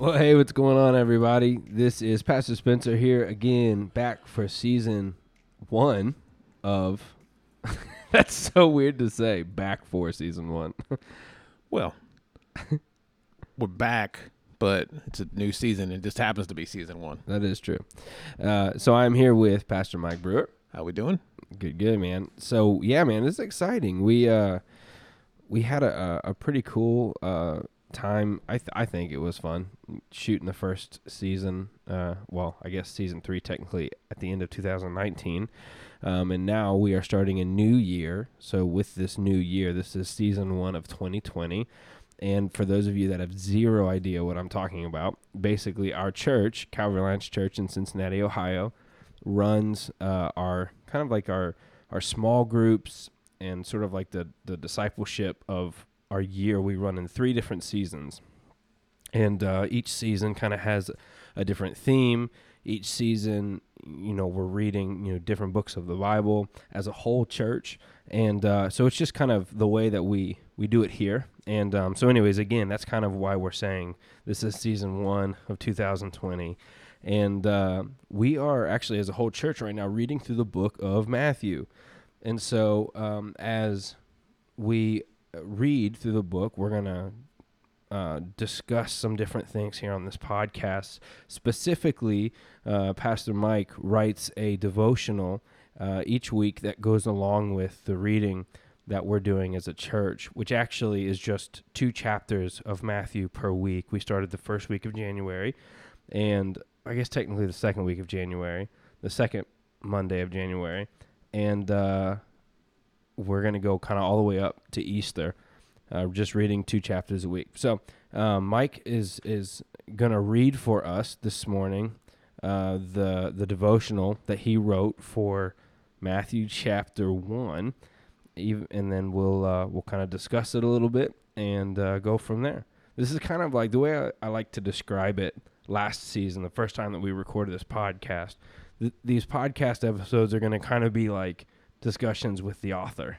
Well, hey, what's going on, everybody? This is Pastor Spencer here again, back for season one of. That's so weird to say. Back for season one. Well, we're back, but it's a new season. It just happens to be season one. that is true. Uh, so I'm here with Pastor Mike Brewer. How we doing? Good, good, man. So yeah, man, this is exciting. We uh, we had a a, a pretty cool uh time. I th- I think it was fun shooting the first season. Uh, well, I guess season three technically at the end of 2019. Um, and now we are starting a new year. So with this new year, this is season one of 2020. And for those of you that have zero idea what I'm talking about, basically our church, Calvary Alliance Church in Cincinnati, Ohio, runs uh, our kind of like our our small groups and sort of like the the discipleship of our year. We run in three different seasons, and uh, each season kind of has a different theme. Each season, you know, we're reading you know different books of the Bible as a whole church, and uh, so it's just kind of the way that we we do it here. And um, so, anyways, again, that's kind of why we're saying this is season one of 2020. And uh, we are actually, as a whole church right now, reading through the book of Matthew. And so, um, as we read through the book, we're going to uh, discuss some different things here on this podcast. Specifically, uh, Pastor Mike writes a devotional uh, each week that goes along with the reading that we're doing as a church, which actually is just two chapters of Matthew per week. We started the first week of January, and I guess technically the second week of January, the second Monday of January, and uh, we're gonna go kind of all the way up to Easter, uh, just reading two chapters a week. So um, Mike is is gonna read for us this morning uh, the the devotional that he wrote for Matthew chapter one, and then we'll uh, we'll kind of discuss it a little bit and uh, go from there. This is kind of like the way I, I like to describe it last season, the first time that we recorded this podcast. Th- these podcast episodes are going to kind of be like discussions with the author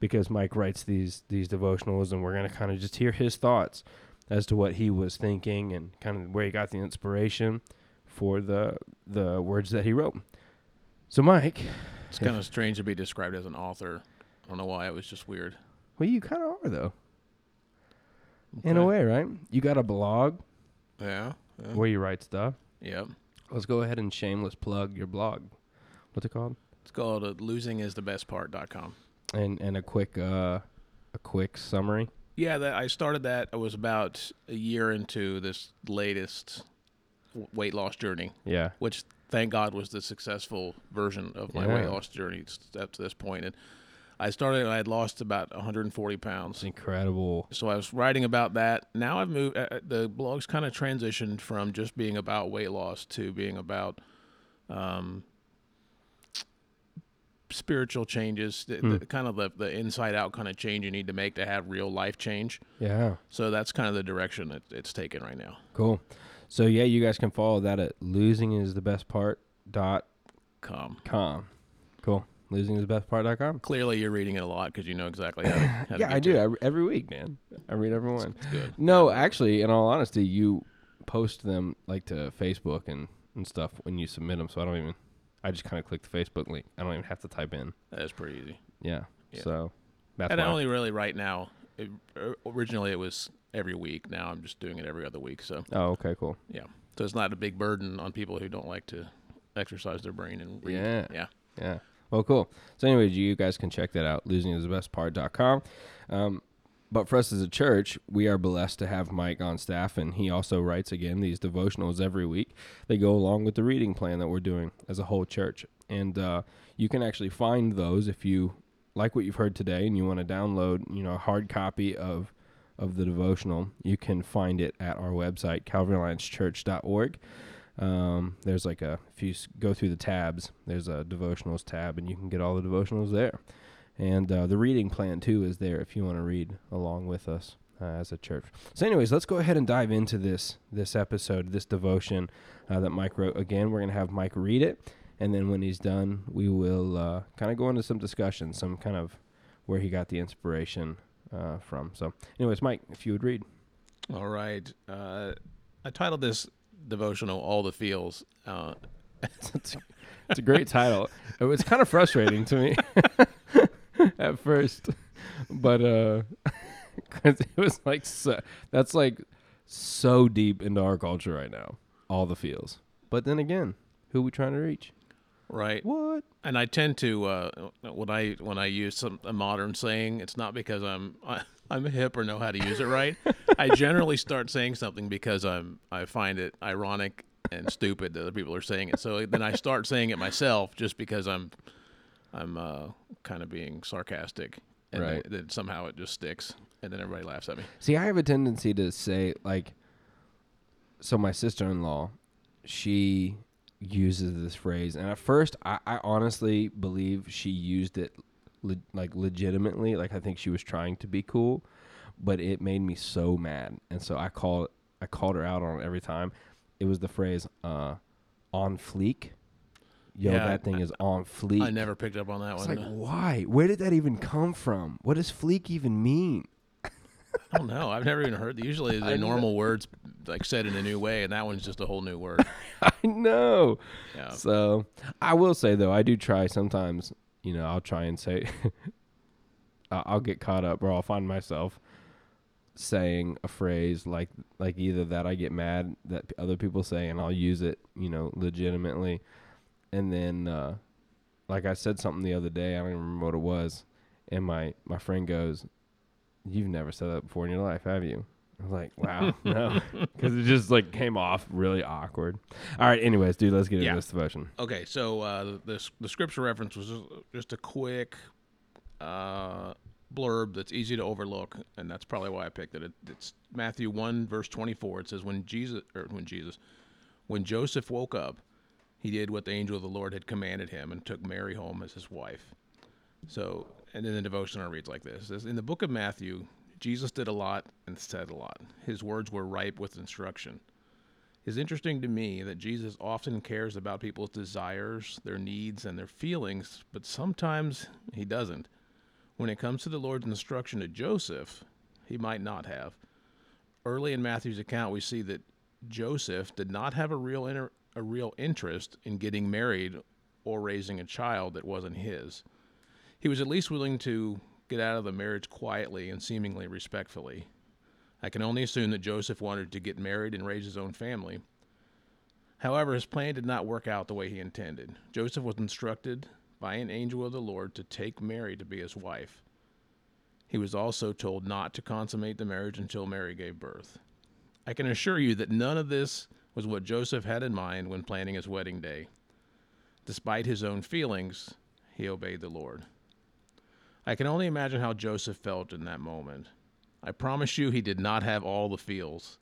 because Mike writes these these devotionals and we're going to kind of just hear his thoughts as to what he was thinking and kind of where he got the inspiration for the the words that he wrote. So Mike, It's kind of strange to be described as an author. I don't know why. It was just weird. well you kind of are though. In a way, right? You got a blog Yeah. yeah. where you write stuff. Yep. Let's go ahead and shameless plug your blog. What's it called? It's called uh, losingisthebestpart.com. And and a quick uh a quick summary. Yeah, that I started that. I was about a year into this latest w- weight loss journey, Yeah. which thank God was the successful version of my Yeah. weight loss journey up to this point. And I started. and I had lost about 140 pounds. Incredible. So I was writing about that. Now I've moved. Uh, uh, the blog's kind of transitioned from just being about weight loss to being about um, spiritual changes, the, Hmm. the, kind of the, the inside out kind of change you need to make to have real life change. Yeah. So that's kind of the direction that it's taken right now. Cool. So yeah, you guys can follow that at losing is the best part dot Com. com. Cool. Losing is the best part dot com. Clearly, you're reading it a lot because you know exactly how to. How Yeah, I do it. every, week, man. I read every one. It's good. No, actually, in all honesty, you post them like to Facebook and, and stuff when you submit them. So I don't even. I just kind of click the Facebook link. I don't even have to type in. That is pretty easy. Yeah. Yeah. So that's and I only really right now. It, originally, it was every week. Now I'm just doing it every other week. So oh, okay, cool. Yeah. So it's not a big burden on people who don't like to exercise their brain and read. Yeah. Yeah. Yeah. Well, cool. So, anyways, you guys can check that out, losingisthebestpart.com. Um, but for us as a church, we are blessed to have Mike on staff, and he also writes again these devotionals every week. They go along with the reading plan that we're doing as a whole church, and uh, you can actually find those if you like what you've heard today and you want to download, you know, a hard copy of of the devotional. You can find it at our website, calvaryalliancechurch.org. Um, there's like a if you go through the tabs, there's a devotionals tab, and you can get all the devotionals there. And uh, the reading plan too is there if you want to read along with us uh, as a church. So, anyways, let's go ahead and dive into this this episode, this devotion uh, that Mike wrote. Again, we're gonna have Mike read it, and then when he's done, we will uh, kind of go into some discussion, some kind of where he got the inspiration uh, from. So, anyways, Mike, if you would read. All right. Uh, I titled this devotional "All the Feels." Uh, it's, it's a great title. It was kind of frustrating to me at first, but uh, because it was like so, that's like so deep into our culture right now. All the feels, but then again, who we trying to reach? right. What? And I tend to uh, when I when I use some a modern saying, it's not because I'm I, I'm hip or know how to use it right. I generally start saying something because I'm I find it ironic and stupid that other people are saying it. So then I start saying it myself just because I'm I'm uh, kind of being sarcastic, and Right. then, then somehow it just sticks, and then everybody laughs at me. See, I have a tendency to say like, so my sister in law, she uses this phrase, and at first, I, I honestly believe she used it le- like legitimately. Like I think she was trying to be cool, but it made me so mad, and so I call I called her out on it every time. It was the phrase uh, "on fleek." Yo, Yeah, that thing is on fleek. I never picked up on that It's one. like, why? Where did that even come from? What does fleek even mean? I don't know. I've never even heard. Usually, I the normal words like said in a new way, and that one's just a whole new word. I know. Yeah. So I will say though, I do try sometimes. You know, I'll try and say, I- I'll get caught up, or I'll find myself saying a phrase like like either that I get mad that other people say, and I'll use it, you know, legitimately, and then uh, like I said something the other day, I don't even remember what it was, and my my friend goes, "You've never said that before in your life, have you?" I was like, "Wow, no," because it just like came off really awkward. All right, anyways, dude, let's get Yeah. into this devotion. Okay, so uh, the the scripture reference was just- just a quick uh, blurb that's easy to overlook, and that's probably why I picked it. it. It's Matthew one verse twenty four. It says, "When Jesus or when Jesus, when Joseph woke up, he did what the angel of the Lord had commanded him and took Mary home as his wife." So, and then the devotional reads like this: says, In the book of Matthew, Jesus did a lot and said a lot. His words were ripe with instruction. It's interesting to me that Jesus often cares about people's desires, their needs, and their feelings, but sometimes he doesn't. When it comes to the Lord's instruction to Joseph, he might not have. Early in Matthew's account, we see that Joseph did not have a real inter- a real interest in getting married or raising a child that wasn't his. He was at least willing to get out of the marriage quietly and seemingly respectfully. I can only assume that Joseph wanted to get married and raise his own family. However, his plan did not work out the way he intended. Joseph was instructed by an angel of the Lord to take Mary to be his wife. He was also told not to consummate the marriage until Mary gave birth. I can assure you that none of this was what Joseph had in mind when planning his wedding day. Despite his own feelings, he obeyed the Lord. I can only imagine how Joseph felt in that moment. I promise you, he did not have all the feels.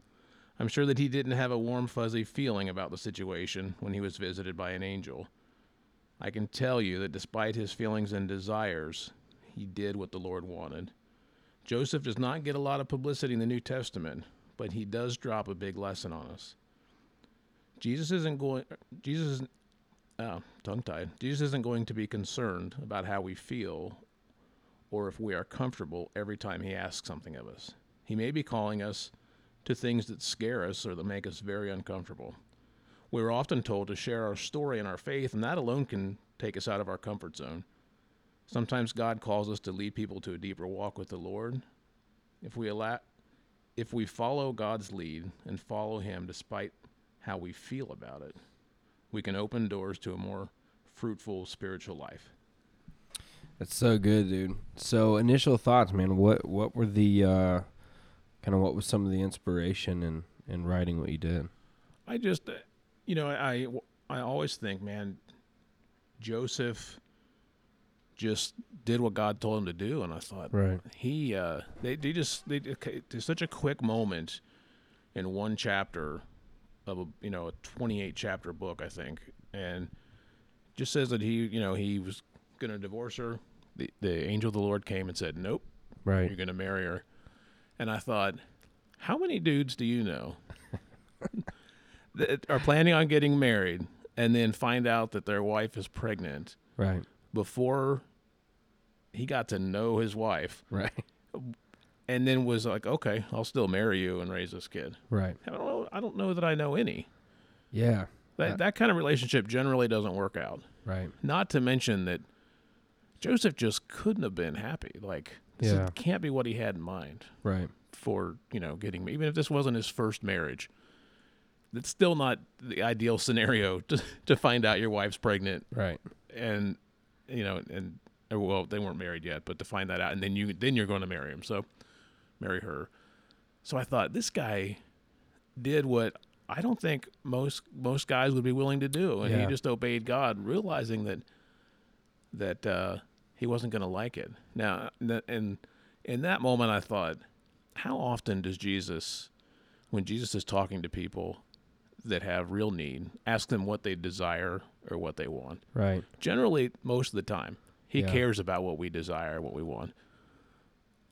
I'm sure that he didn't have a warm, fuzzy feeling about the situation when he was visited by an angel. I can tell you that despite his feelings and desires, he did what the Lord wanted. Joseph does not get a lot of publicity in the New Testament, but he does drop a big lesson on us. Jesus isn't going. Jesus isn't. Oh, uh, tongue tied. Jesus isn't going to be concerned about how we feel or if we are comfortable every time he asks something of us. He may be calling us to things that scare us or that make us very uncomfortable. We're often told to share our story and our faith, and that alone can take us out of our comfort zone. Sometimes God calls us to lead people to a deeper walk with the Lord. If we allow, if we follow God's lead and follow Him despite how we feel about it, we can open doors to a more fruitful spiritual life. That's so good, dude. So initial thoughts, man. What what were the uh, kind of what was some of the inspiration in in writing what you did? I just, uh, you know, I I always think, man, Joseph just did what God told him to do, and I thought Right. he uh, they they just they there's such a quick moment in one chapter of a you know a 28 chapter book, I think, and just says that he you know he was gonna divorce her. The the angel of the Lord came and said, "Nope, Right. you're gonna marry her," and I thought, how many dudes do you know that are planning on getting married and then find out that their wife is pregnant Right. before he got to know his wife? Right. And then was like, okay, I'll still marry you and raise this kid. Right. I don't know. I don't know that I know any. Yeah. That Uh, that kind of relationship generally doesn't work out. Right. Not to mention that Joseph just couldn't have been happy. Like this Yeah. can't be what he had in mind Right. for you know getting me, even if this wasn't his first marriage. It's still not the ideal scenario to to find out your wife's pregnant Right. and you know and well they weren't married yet but to find that out and then you then you're going to marry him so marry her. So i thought this guy did what i don't think most most guys would be willing to do. And he just obeyed god realizing that that uh he wasn't going to like it. Now and in that moment i thought how often does jesus when jesus is talking to people that have real need ask them what they desire or what they want? Right. generally most of the time he Yeah. cares about what we desire what we want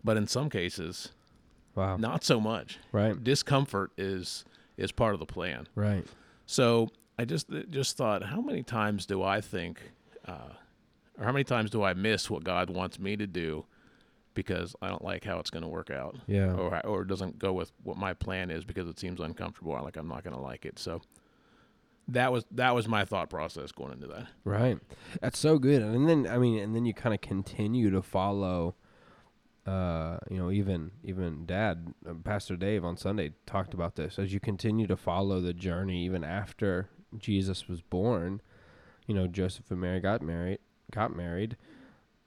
but in some cases Wow. not so much Right. discomfort is is part of the plan Right. so i just just thought how many times do i think uh, or how many times do i miss what god wants me to do because i don't like how it's going to work out Yeah. or or it doesn't go with what my plan is because it seems uncomfortable or like i'm not going to like it so that was that was my thought process going into that Right. That's so good. And then I mean, and then you kind of continue to follow. Uh, you know, even even Dad, uh, Pastor Dave on Sunday talked about this as you continue to follow the journey, even after Jesus was born. You know, Joseph and Mary got married. Got married.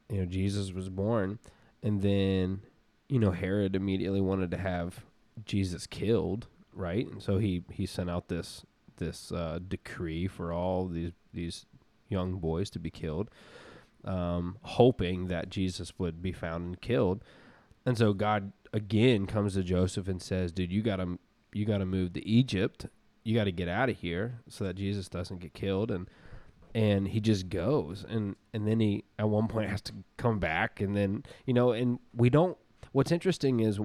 You know, Jesus was born, and then you know Herod immediately wanted to have Jesus killed, right? And so he he sent out this this uh, decree for all these these young boys to be killed, um, hoping that Jesus would be found and killed. And so God again comes to Joseph and says, "Dude, you gotta you gotta move to Egypt. You gotta get out of here so that Jesus doesn't get killed." And and he just goes, and and then he at one point has to come back, and then you know, and we don't. What's interesting is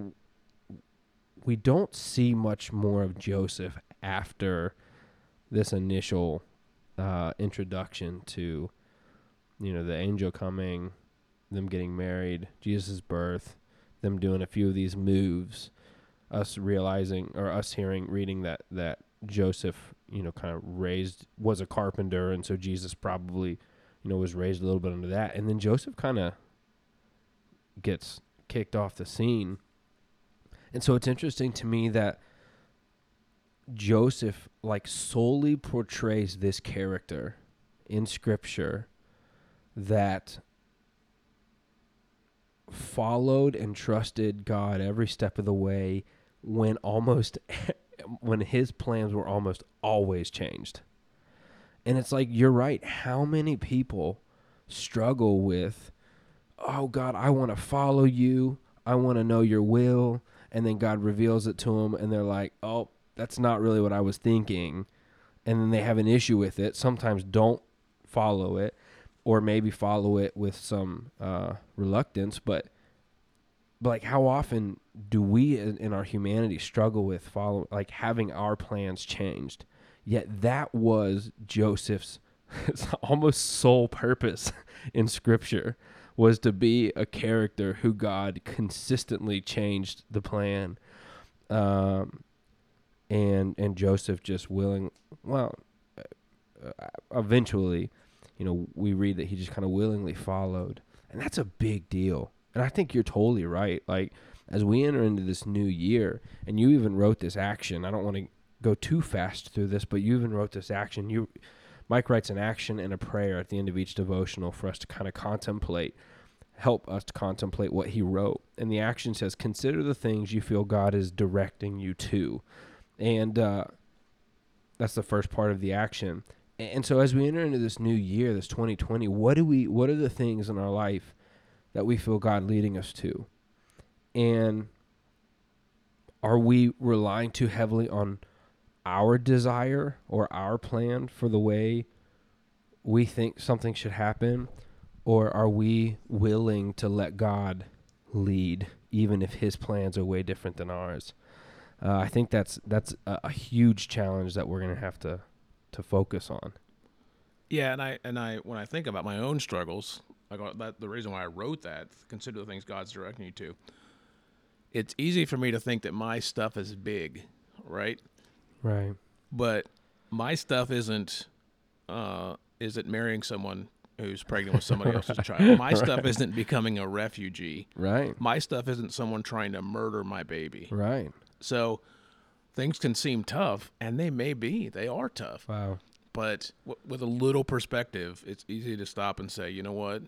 we don't see much more of Joseph after this initial uh, introduction to, you know, the angel coming, them getting married, Jesus' birth, them doing a few of these moves, us realizing or us hearing, reading that that Joseph, you know, kind of raised was a carpenter, and so Jesus probably, you know, was raised a little bit under that, and then Joseph kind of gets kicked off the scene. And so it's interesting to me that Joseph like solely portrays this character in scripture that followed and trusted God every step of the way when almost when his plans were almost always changed. And it's like you're right, how many people struggle with oh God, I want to follow you. I want to know your will. And then God reveals it to them and they're like, "Oh, that's not really what I was thinking." And then they have an issue with it. Sometimes don't follow it or maybe follow it with some uh, reluctance, but but like how often do we in, in our humanity struggle with follow like having our plans changed? Yet that was Joseph's almost sole purpose in scripture was to be a character who God consistently changed the plan. Um, and and Joseph just willing well uh, eventually you know we read that he just kind of willingly followed. And that's a big deal. And i think you're totally right. Like as we enter into this new year and you even wrote this action i don't want to go too fast through this but you even wrote this action. You mike writes an action and a prayer at the end of each devotional for us to kind of contemplate help us to contemplate what he wrote. And the action says consider the things you feel god is directing you to. And uh, that's the first part of the action. And so as we enter into this new year, this 2020, what do we what are the things in our life that we feel God leading us to? And are we relying too heavily on our desire or our plan for the way we think something should happen or are we willing to let God lead even if his plans are way different than ours? Uh, I think that's that's a, a huge challenge that we're gonna have to to focus on. Yeah, and I and I when I think about my own struggles, like that the reason why I wrote that, consider the things God's directing you to. it's easy for me to think that my stuff is big, right? Right. But my stuff isn't uh, isn't marrying someone who's pregnant with somebody else's child. My stuff isn't becoming a refugee. Right. My stuff isn't someone trying to murder my baby. Right. So things can seem tough, and they may be. They are tough. Wow. But w- with a little perspective, it's easy to stop and say, you know what?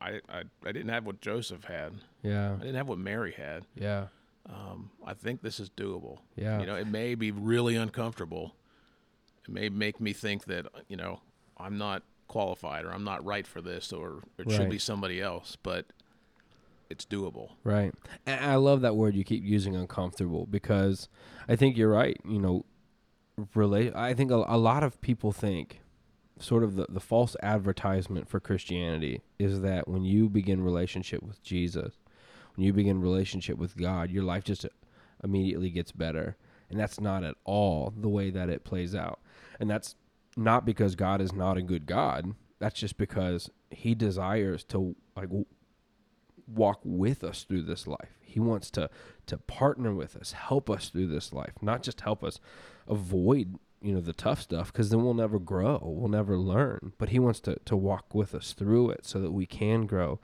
I, I, I didn't have what Joseph had. Yeah. I didn't have what Mary had. Yeah. Um, I think this is doable. Yeah. You know, it may be really uncomfortable. It may make me think that, you know, I'm not qualified or I'm not right for this or it should be somebody else, but it's doable. Right. And I love that word you keep using uncomfortable because I think you're right. You know, relate I think a, a lot of people think sort of the, the false advertisement for Christianity is that when you begin relationship with Jesus, when you begin relationship with God, your life just immediately gets better. And that's not at all the way that it plays out. And that's not because God is not a good God. That's just because he desires to like walk with us through this life. He wants to to partner with us, help us through this life, not just help us avoid, you know, the tough stuff because then we'll never grow, we'll never learn. But he wants to to walk with us through it so that we can grow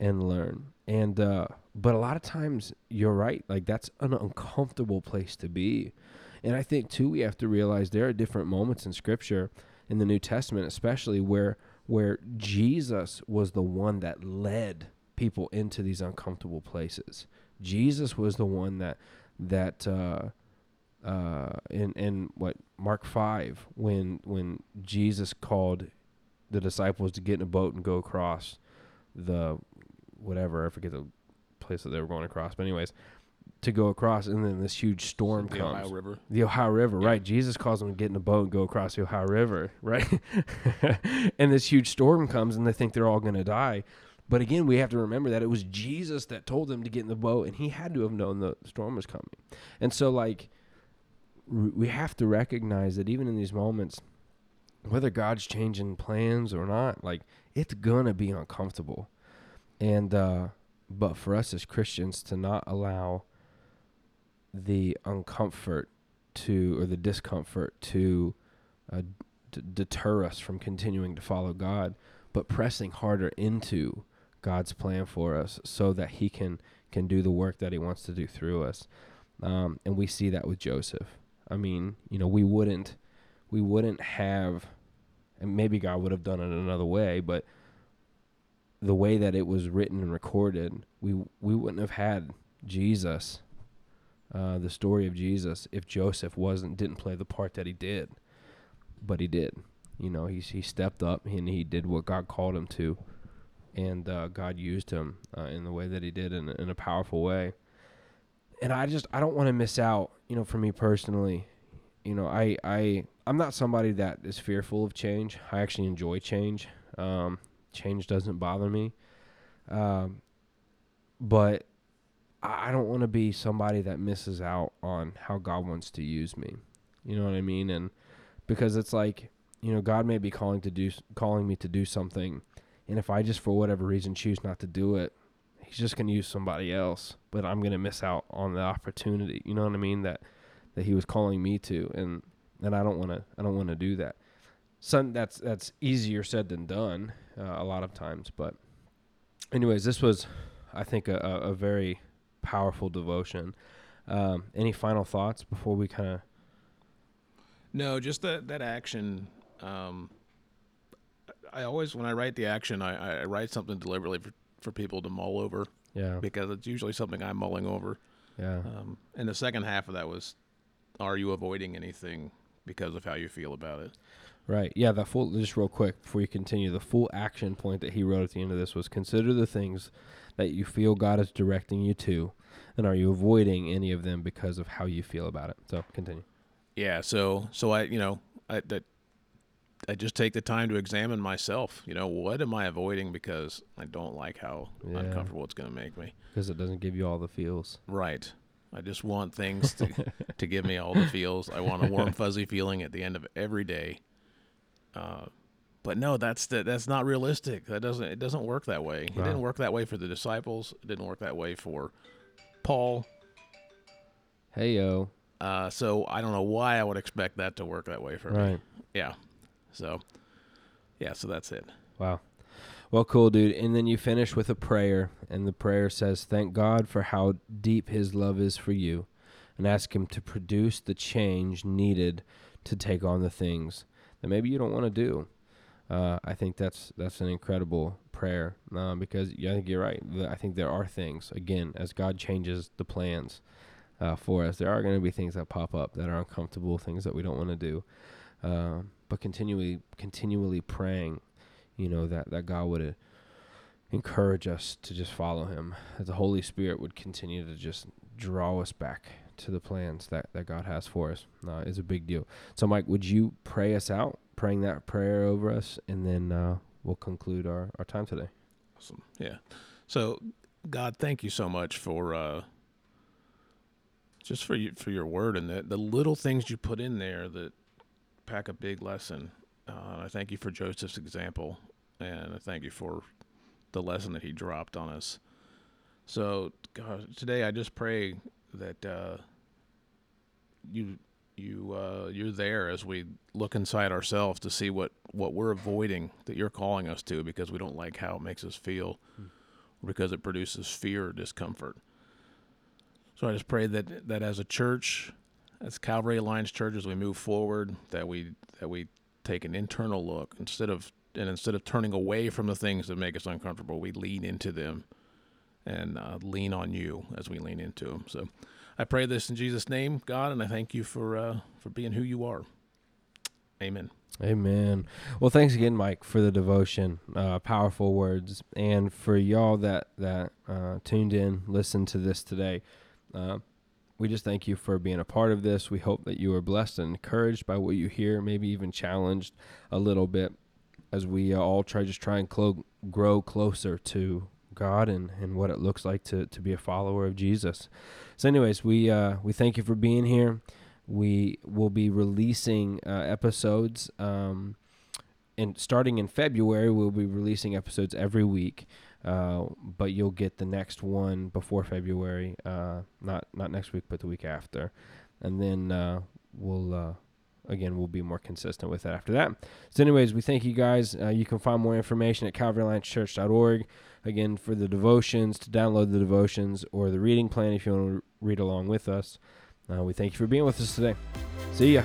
and learn. And uh but a lot of times you're right, like that's an uncomfortable place to be. And I think too we have to realize there are different moments in scripture in the New Testament especially where where Jesus was the one that led people into these uncomfortable places. Jesus was the one that that uh, uh, in in what Mark five when when Jesus called the disciples to get in a boat and go across the whatever I forget the place that they were going across, but anyways, to go across, and then this huge storm The comes. Ohio River. The Ohio River, Yeah. right? Jesus calls them to get in a boat and go across the Ohio River, right? and this huge storm comes, and they think they're all going to die. But again, we have to remember that it was Jesus that told them to get in the boat, and he had to have known the storm was coming. And so, like, we have to recognize that even in these moments, whether God's changing plans or not, like, it's to be uncomfortable. And, uh, but for us as Christians to not allow the uncomfort to or the discomfort to uh, d- deter us from continuing to follow God, but pressing harder into God's plan for us so that He can can do the work that He wants to do through us. Um, and we see that with Joseph. I mean, you know, we wouldn't we wouldn't have, and maybe God would have done it another way, but the way that it was written and recorded, we we wouldn't have had Jesus uh, the story of Jesus if Joseph wasn't didn't play the part that he did, but he did. You know, he he stepped up and he did what God called him to, and uh, God used him uh, in the way that he did in, in a powerful way. And I just I don't want to miss out. You know, for me personally, you know, I I I'm not somebody that is fearful of change. I actually enjoy change. Um, change doesn't bother me. Um, but I don't want to be somebody that misses out on how God wants to use me. You know what I mean? And because it's like, you know, God may be calling to do calling me to do something, and if I just for whatever reason choose not to do it, He's just going to use somebody else. But I'm going to miss out on the opportunity. You know what I mean? That that He was calling me to, and and I don't want to I don't want to do that. Some that's that's easier said than done uh, a lot of times. But anyways, this was I think a, a, very powerful devotion. Um, any final thoughts before we kind of? No, just that that action. Um, I always, when I write the action, I, I write something deliberately for, for people to mull over Yeah, because it's usually something I'm mulling over. yeah, Um, and the second half of that was, are you avoiding anything because of how you feel about it? right. Yeah, the full. Just real quick before you continue, the full action point that he wrote at the end of this was: consider the things that you feel God is directing you to, and are you avoiding any of them because of how you feel about it? So continue. Yeah. So, so I, you know, I that I just take the time to examine myself. You know, what am I avoiding because I don't like how Yeah. uncomfortable it's going to make me. Because it doesn't give you all the feels. Right. I just want things to, to give me all the feels. I want a warm, fuzzy feeling at the end of every day. Uh, but no, that's the, that's not realistic. That doesn't it doesn't work that way. It Wow. didn't work that way for the disciples. It didn't work that way for Paul. Hey yo. Uh, so I don't know why I would expect that to work that way for me. Right. Yeah. So, yeah. So that's it. Wow. Well, cool, dude. And then you finish with a prayer, and the prayer says, Thank God for how deep His love is for you, and ask Him to produce the change needed to take on the things that maybe you don't want to do. Uh, I think that's that's an incredible prayer uh, because yeah, I think you're right. I think there are things again as God changes the plans uh, for us. There are going to be things that pop up that are uncomfortable, things that we don't want to do. Uh, but continually, continually praying, you know that that God would uh, encourage us to just follow Him. That the Holy Spirit would continue to just draw us back to the plans that that God has for us. Uh, is a big deal. So, Mike, would you pray us out, praying that prayer over us, and then uh, we'll conclude our our time today. Awesome. Yeah. So, God, thank you so much for uh, just for you, for your word and the the little things you put in there that pack a big lesson. Uh, I thank you for Joseph's example, and I thank you for the lesson that he dropped on us. So, God, today I just pray that uh, you you uh, you're there as we look inside ourselves to see what what we're avoiding that you're calling us to because we don't like how it makes us feel or because it produces fear or discomfort. So I just pray that that as a church, as Calvary Alliance Church, as we move forward, that we that we take an internal look instead of and instead of turning away from the things that make us uncomfortable, we lean into them and uh, lean on you as we lean into them. So I pray this in Jesus' name, God, and I thank you for uh, for being who you are. Amen. Amen. Well, thanks again, Mike, for the devotion, uh, powerful words, and for y'all that that uh, tuned in, listened to this today. We just thank you for being a part of this. We hope that you are blessed and encouraged by what you hear, maybe even challenged a little bit as we uh, all try just try and clo- grow closer to God and, and what it looks like to, to be a follower of Jesus. So, anyways, we uh, we thank you for being here. We will be releasing uh, episodes, um, and starting in February, we'll be releasing episodes every week. Uh, but you'll get the next one before February, uh, not not next week, but the week after, and then uh, we'll uh, again we'll be more consistent with it after that. So, anyways, we thank you guys. Uh, you can find more information at CalvaryAllianceChurch.org. Again, for the devotions, to download the devotions or the reading plan if you want to read along with us. We thank you for being with us today. See ya.